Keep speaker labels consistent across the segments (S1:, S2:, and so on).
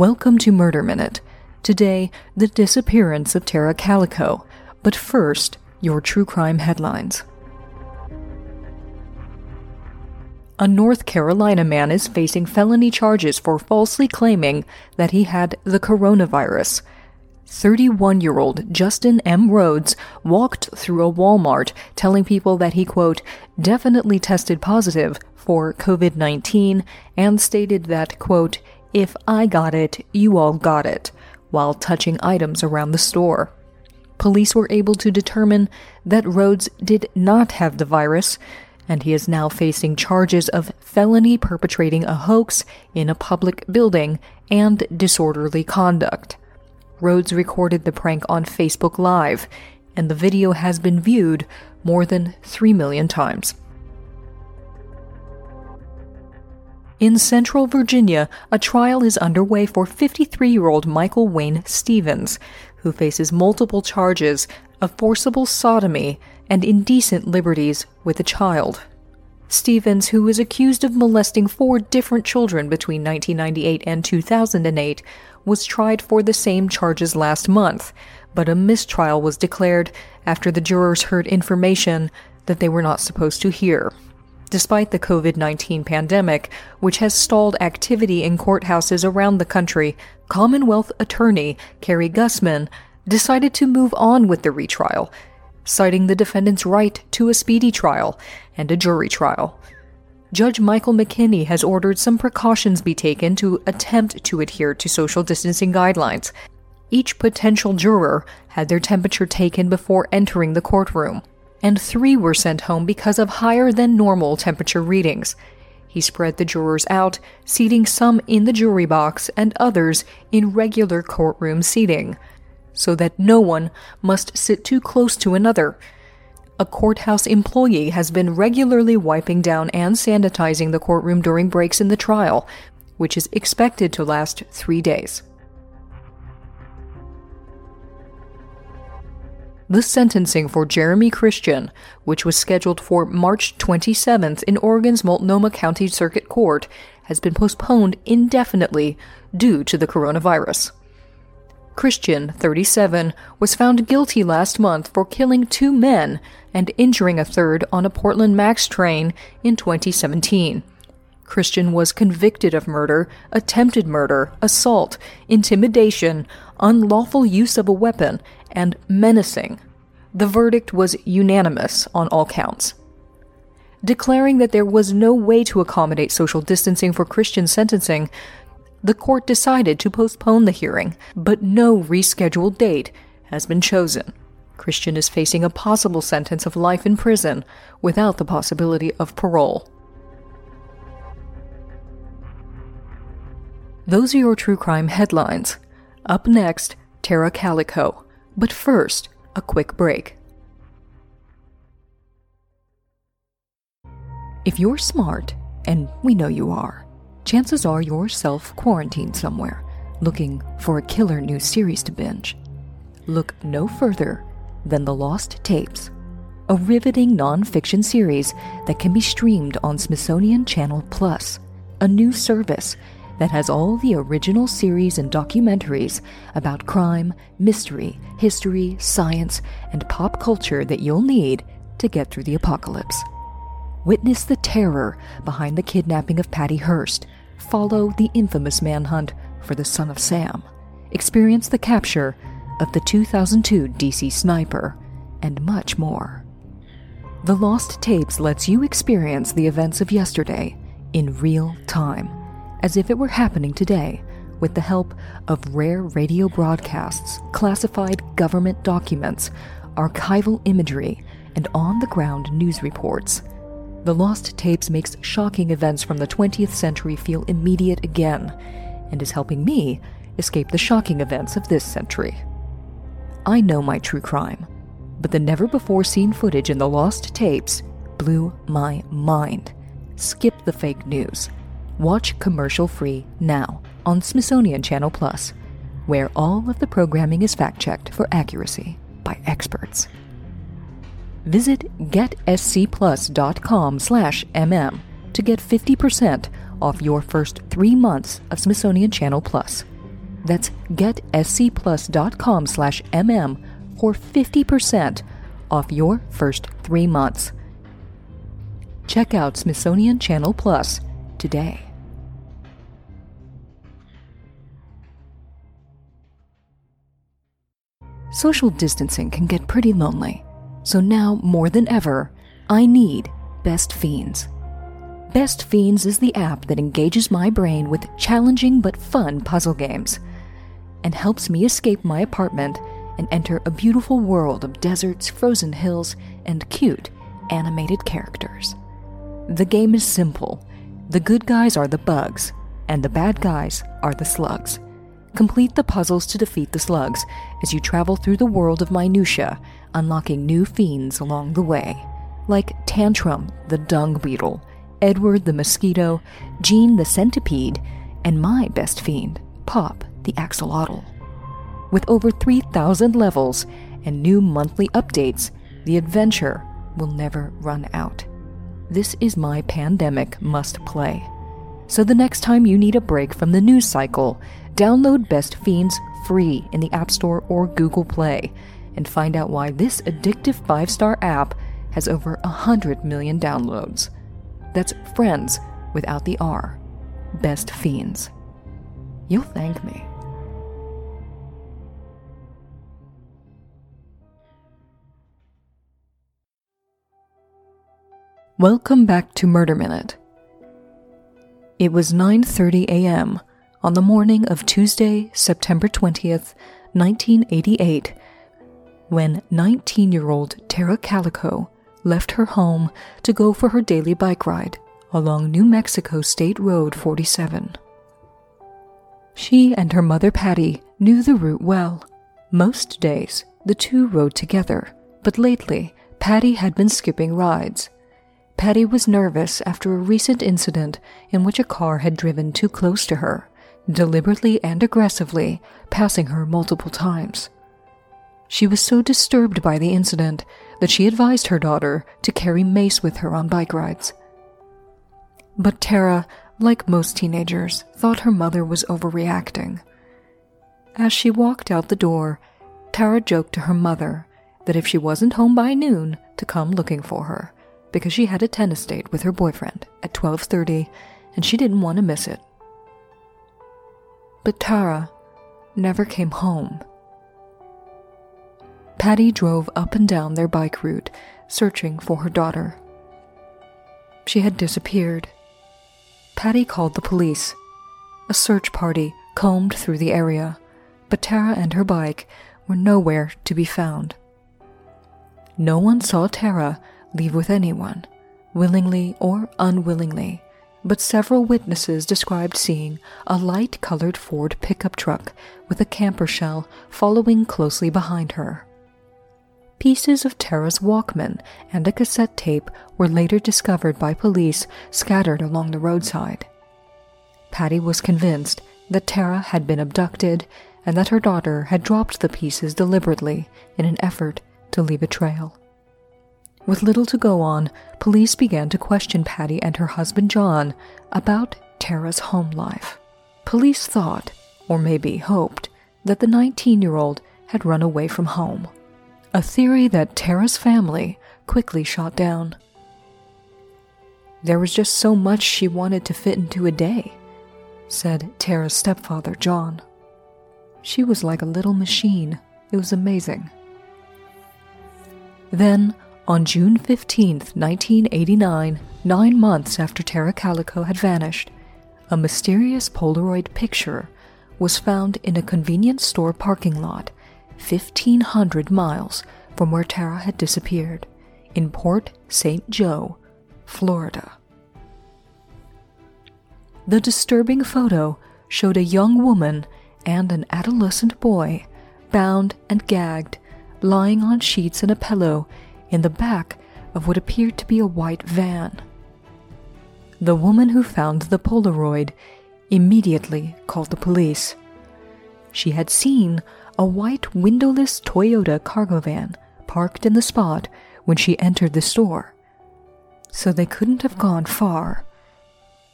S1: Welcome to Murder Minute. Today, the disappearance of Tara Calico. But first, your true crime headlines. A North Carolina man is facing felony charges for falsely claiming that he had the coronavirus. 31 year old Justin M. Rhodes walked through a Walmart telling people that he, quote, definitely tested positive for COVID 19 and stated that, quote, if I got it, you all got it, while touching items around the store. Police were able to determine that Rhodes did not have the virus, and he is now facing charges of felony perpetrating a hoax in a public building and disorderly conduct. Rhodes recorded the prank on Facebook Live, and the video has been viewed more than 3 million times. In Central Virginia, a trial is underway for 53 year old Michael Wayne Stevens, who faces multiple charges of forcible sodomy and indecent liberties with a child. Stevens, who was accused of molesting four different children between 1998 and 2008, was tried for the same charges last month, but a mistrial was declared after the jurors heard information that they were not supposed to hear. Despite the COVID 19 pandemic, which has stalled activity in courthouses around the country, Commonwealth attorney Kerry Gussman decided to move on with the retrial citing the defendant's right to a speedy trial and a jury trial. Judge Michael McKinney has ordered some precautions be taken to attempt to adhere to social distancing guidelines. Each potential juror had their temperature taken before entering the courtroom, and three were sent home because of higher than normal temperature readings. He spread the jurors out, seating some in the jury box and others in regular courtroom seating so that no one must sit too close to another. A courthouse employee has been regularly wiping down and sanitizing the courtroom during breaks in the trial, which is expected to last three days. The sentencing for Jeremy Christian, which was scheduled for March 27th in Oregon's Multnomah County Circuit Court, has been postponed indefinitely due to the coronavirus. Christian, 37, was found guilty last month for killing two men and injuring a third on a Portland Max train in 2017. Christian was convicted of murder, attempted murder, assault, intimidation, unlawful use of a weapon, and menacing. The verdict was unanimous on all counts. Declaring that there was no way to accommodate social distancing for Christian sentencing, the court decided to postpone the hearing, but no rescheduled date has been chosen. Christian is facing a possible sentence of life in prison without the possibility of parole. Those are your true crime headlines. Up next, Tara Calico. But first, a quick break. If you're smart, and we know you are, chances are you're self quarantined somewhere, looking for a killer new series to binge. Look no further than The Lost Tapes, a riveting nonfiction series that can be streamed on Smithsonian Channel Plus, a new service that has all the original series and documentaries about crime, mystery, history, science, and pop culture that you'll need to get through the apocalypse. Witness the terror behind the kidnapping of Patty Hearst. Follow the infamous manhunt for the son of Sam. Experience the capture of the 2002 DC sniper, and much more. The Lost Tapes lets you experience the events of yesterday in real time, as if it were happening today, with the help of rare radio broadcasts, classified government documents, archival imagery, and on the ground news reports. The Lost Tapes makes shocking events from the 20th century feel immediate again, and is helping me escape the shocking events of this century. I know my true crime, but the never before seen footage in the Lost Tapes blew my mind. Skip the fake news. Watch commercial free now on Smithsonian Channel Plus, where all of the programming is fact checked for accuracy by experts visit getscplus.com slash mm to get 50% off your first three months of Smithsonian Channel Plus. That's getscplus.com slash mm for 50% off your first three months. Check out Smithsonian Channel Plus today. Social distancing can get pretty lonely, so now more than ever, I need Best Fiends. Best Fiends is the app that engages my brain with challenging but fun puzzle games and helps me escape my apartment and enter a beautiful world of deserts, frozen hills, and cute animated characters. The game is simple. The good guys are the bugs, and the bad guys are the slugs. Complete the puzzles to defeat the slugs as you travel through the world of minutia, unlocking new fiends along the way, like Tantrum, the dung beetle, Edward the mosquito, Jean the centipede, and my best fiend, Pop the axolotl. With over 3,000 levels and new monthly updates, the adventure will never run out. This is my pandemic must play. So the next time you need a break from the news cycle, download Best Fiends free in the App Store or Google Play and find out why this addictive five star app has over 100 million downloads. That's friends without the R. Best Fiends. You'll thank me. Welcome back to Murder Minute. It was 9:30 a.m. on the morning of Tuesday, September 20th, 1988, when 19-year-old Tara Calico left her home to go for her daily bike ride along New Mexico State Road 47. She and her mother Patty knew the route well. Most days, the two rode together, but lately, Patty had been skipping rides Patty was nervous after a recent incident in which a car had driven too close to her, deliberately and aggressively, passing her multiple times. She was so disturbed by the incident that she advised her daughter to carry mace with her on bike rides. But Tara, like most teenagers, thought her mother was overreacting. As she walked out the door, Tara joked to her mother that if she wasn't home by noon, to come looking for her because she had a tennis date with her boyfriend at 12:30 and she didn't want to miss it. But Tara never came home. Patty drove up and down their bike route searching for her daughter. She had disappeared. Patty called the police. A search party combed through the area, but Tara and her bike were nowhere to be found. No one saw Tara leave with anyone, willingly or unwillingly, but several witnesses described seeing a light colored Ford pickup truck with a camper shell following closely behind her. Pieces of Tara's Walkman and a cassette tape were later discovered by police scattered along the roadside. Patty was convinced that Tara had been abducted and that her daughter had dropped the pieces deliberately in an effort to leave a trail. With little to go on, police began to question Patty and her husband John about Tara's home life. Police thought, or maybe hoped, that the 19 year old had run away from home, a theory that Tara's family quickly shot down. There was just so much she wanted to fit into a day, said Tara's stepfather, John. She was like a little machine. It was amazing. Then, on June 15, 1989, nine months after Tara Calico had vanished, a mysterious Polaroid picture was found in a convenience store parking lot 1,500 miles from where Tara had disappeared, in Port St. Joe, Florida. The disturbing photo showed a young woman and an adolescent boy, bound and gagged, lying on sheets and a pillow in the back of what appeared to be a white van. The woman who found the Polaroid immediately called the police. She had seen a white windowless Toyota cargo van parked in the spot when she entered the store, so they couldn't have gone far.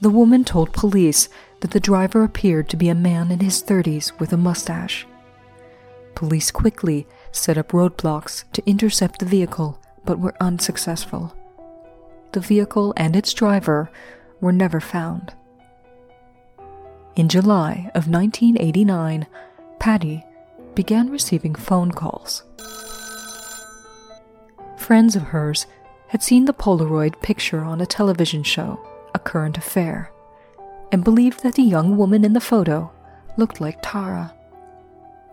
S1: The woman told police that the driver appeared to be a man in his 30s with a mustache. Police quickly set up roadblocks to intercept the vehicle but were unsuccessful. The vehicle and its driver were never found. In July of 1989, Patty began receiving phone calls. Friends of hers had seen the Polaroid picture on a television show, A Current Affair, and believed that the young woman in the photo looked like Tara.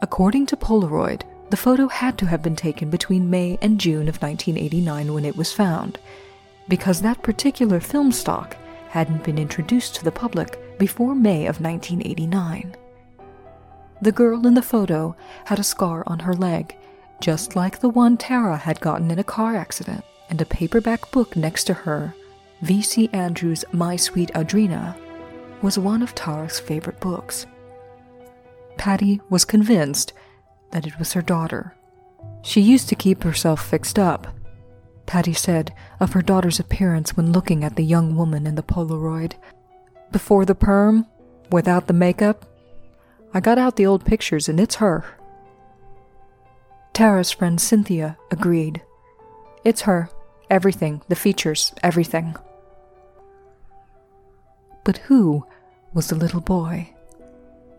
S1: According to Polaroid, the photo had to have been taken between May and June of 1989 when it was found, because that particular film stock hadn't been introduced to the public before May of 1989. The girl in the photo had a scar on her leg, just like the one Tara had gotten in a car accident, and a paperback book next to her, V.C. Andrews' My Sweet Audrina, was one of Tara's favorite books. Patty was convinced that it was her daughter. She used to keep herself fixed up. Patty said of her daughter's appearance when looking at the young woman in the Polaroid. Before the perm, without the makeup, I got out the old pictures and it's her. Tara's friend Cynthia agreed. It's her. Everything, the features, everything. But who was the little boy?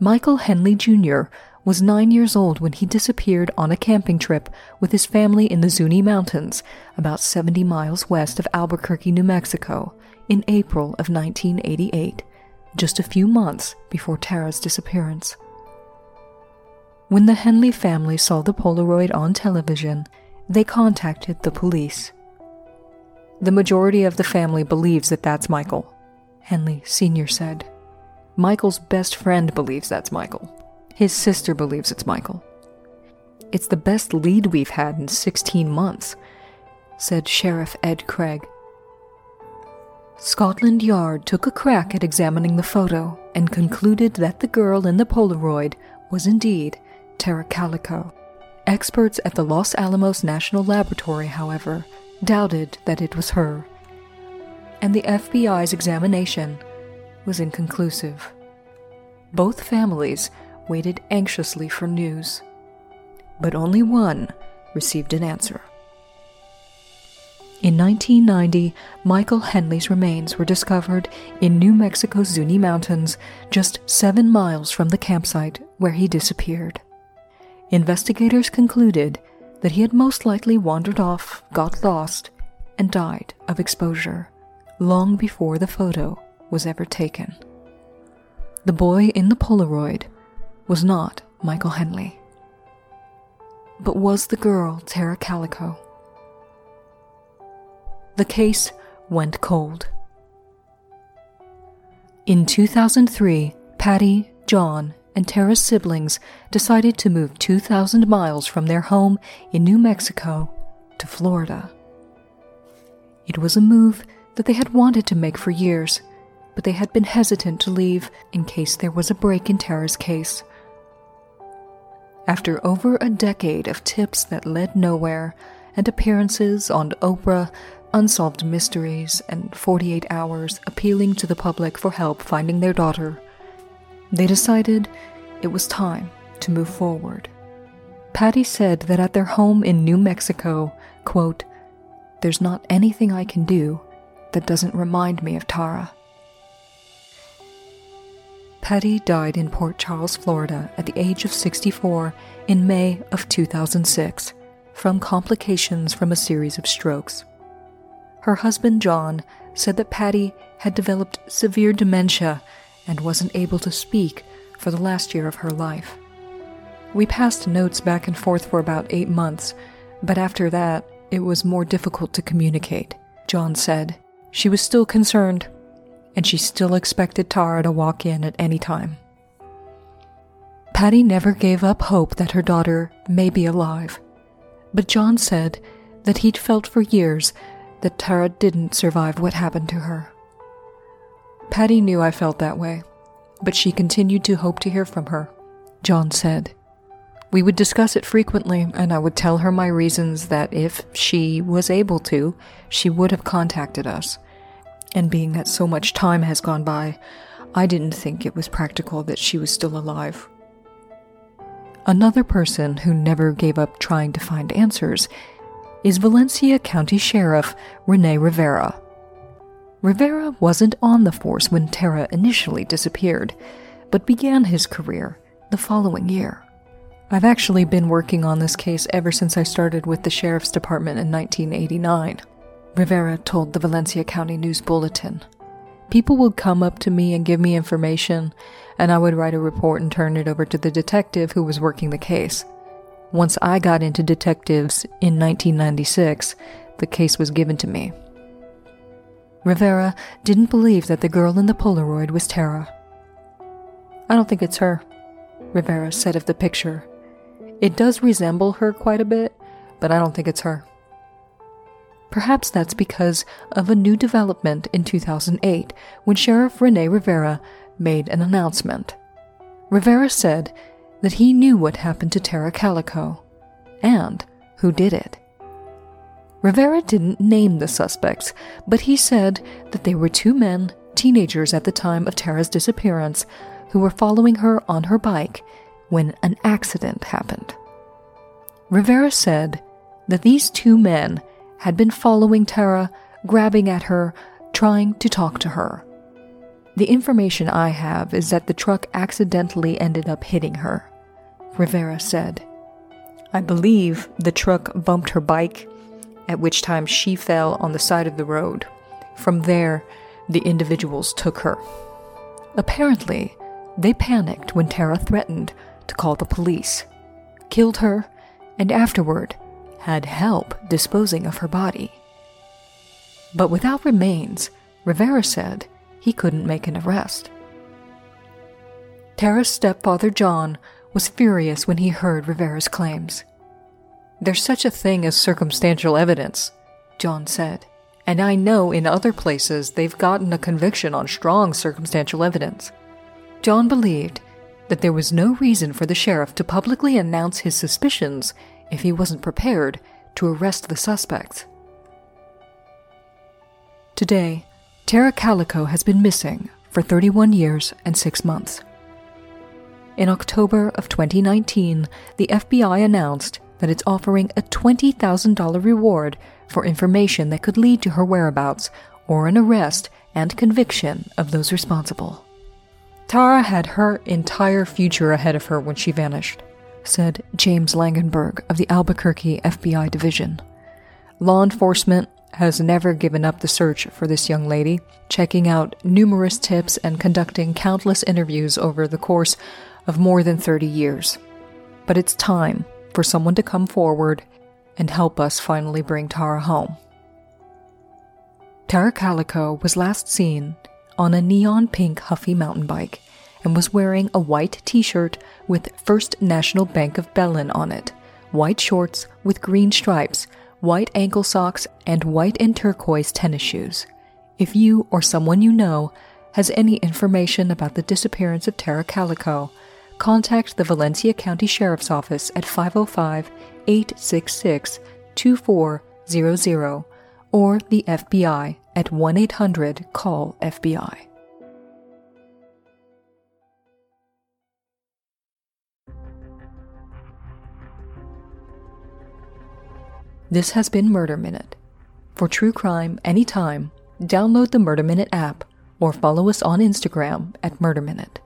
S1: Michael Henley Jr. was nine years old when he disappeared on a camping trip with his family in the Zuni Mountains, about 70 miles west of Albuquerque, New Mexico, in April of 1988 just a few months before Tara's disappearance. When the Henley family saw the Polaroid on television, they contacted the police. The majority of the family believes that that's Michael, Henley Sr. said. Michael's best friend believes that's Michael. His sister believes it's Michael. It's the best lead we've had in 16 months, said Sheriff Ed Craig, Scotland Yard took a crack at examining the photo and concluded that the girl in the Polaroid was indeed Tara Calico. Experts at the Los Alamos National Laboratory, however, doubted that it was her, and the FBI's examination was inconclusive. Both families waited anxiously for news, but only one received an answer. In 1990, Michael Henley's remains were discovered in New Mexico's Zuni Mountains, just seven miles from the campsite where he disappeared. Investigators concluded that he had most likely wandered off, got lost, and died of exposure long before the photo was ever taken. The boy in the Polaroid was not Michael Henley, but was the girl Tara Calico the case went cold. In 2003, Patty, John, and Tara's siblings decided to move 2,000 miles from their home in New Mexico to Florida. It was a move that they had wanted to make for years, but they had been hesitant to leave in case there was a break in Tara's case. After over a decade of tips that led nowhere and appearances on Oprah, Unsolved Mysteries, and 48 Hours appealing to the public for help finding their daughter, they decided it was time to move forward. Patty said that at their home in New Mexico, quote, There's not anything I can do that doesn't remind me of Tara. Patty died in Port Charlotte, Florida at the age of 64 in May of 2006 from complications from a series of strokes. Her husband, John, said that Patty had developed severe dementia and wasn't able to speak for the last year of her life. We passed notes back and forth for about eight months, but after that, it was more difficult to communicate, John said. She was still concerned, and she still expected Tara to walk in at any time. Patty never gave up hope that her daughter may be alive, but John said that he'd felt for years that Tara didn't survive what happened to her. Patty knew I felt that way, but she continued to hope to hear from her, John said. We would discuss it frequently, and I would tell her my reasons that if she was able to, she would have contacted us. And being that so much time has gone by, I didn't think it was practical that she was still alive. Another person who never gave up trying to find answers is Valencia County Sheriff Rene Rivera. Rivera wasn't on the force when Tara initially disappeared, but began his career the following year. I've actually been working on this case ever since I started with the Sheriff's Department in 1989, Rivera told the Valencia County News Bulletin. People would come up to me and give me information, and I would write a report and turn it over to the detective who was working the case. Once I got into detectives in 1996, the case was given to me. Rivera didn't believe that the girl in the Polaroid was Tara. I don't think it's her, Rivera said of the picture. It does resemble her quite a bit, but I don't think it's her. Perhaps that's because of a new development in 2008 when Sheriff Rene Rivera made an announcement. Rivera said that he knew what happened to Tara Calico and who did it. Rivera didn't name the suspects, but he said that they were two men, teenagers at the time of Tara's disappearance, who were following her on her bike when an accident happened. Rivera said that these two men had been following Tara, grabbing at her, trying to talk to her. The information I have is that the truck accidentally ended up hitting her, Rivera said. I believe the truck bumped her bike, at which time she fell on the side of the road. From there, the individuals took her. Apparently, they panicked when Tara threatened to call the police, killed her, and afterward had help disposing of her body. But without remains, Rivera said he couldn't make an arrest. Tara's stepfather John was furious when he heard Rivera's claims. There's such a thing as circumstantial evidence, John said, and I know in other places they've gotten a conviction on strong circumstantial evidence. John believed that there was no reason for the sheriff to publicly announce his suspicions if he wasn't prepared to arrest the suspects. Today, Tara Calico has been missing for 31 years and 6 months. In October of 2019, the FBI announced that it's offering a $20,000 reward for information that could lead to her whereabouts or an arrest and conviction of those responsible. Tara had her entire future ahead of her when she vanished said James Langenberg of the Albuquerque FBI division. Law enforcement has never given up the search for this young lady, checking out numerous tips and conducting countless interviews over the course of more than 30 years. But it's time for someone to come forward and help us finally bring Tara home. Tara Calico was last seen on a neon pink Huffy mountain bike and was wearing a white t shirt with First National Bank of Belen on it, white shorts with green stripes, white ankle socks, and white and turquoise tennis shoes. If you or someone you know has any information about the disappearance of Tara Calico, contact the Valencia County Sheriff's Office at 505 866 2400 or the FBI at 1 800 CALL FBI. This has been Murder Minute. For true crime anytime, download the Murder Minute app or follow us on Instagram at Murder Minute.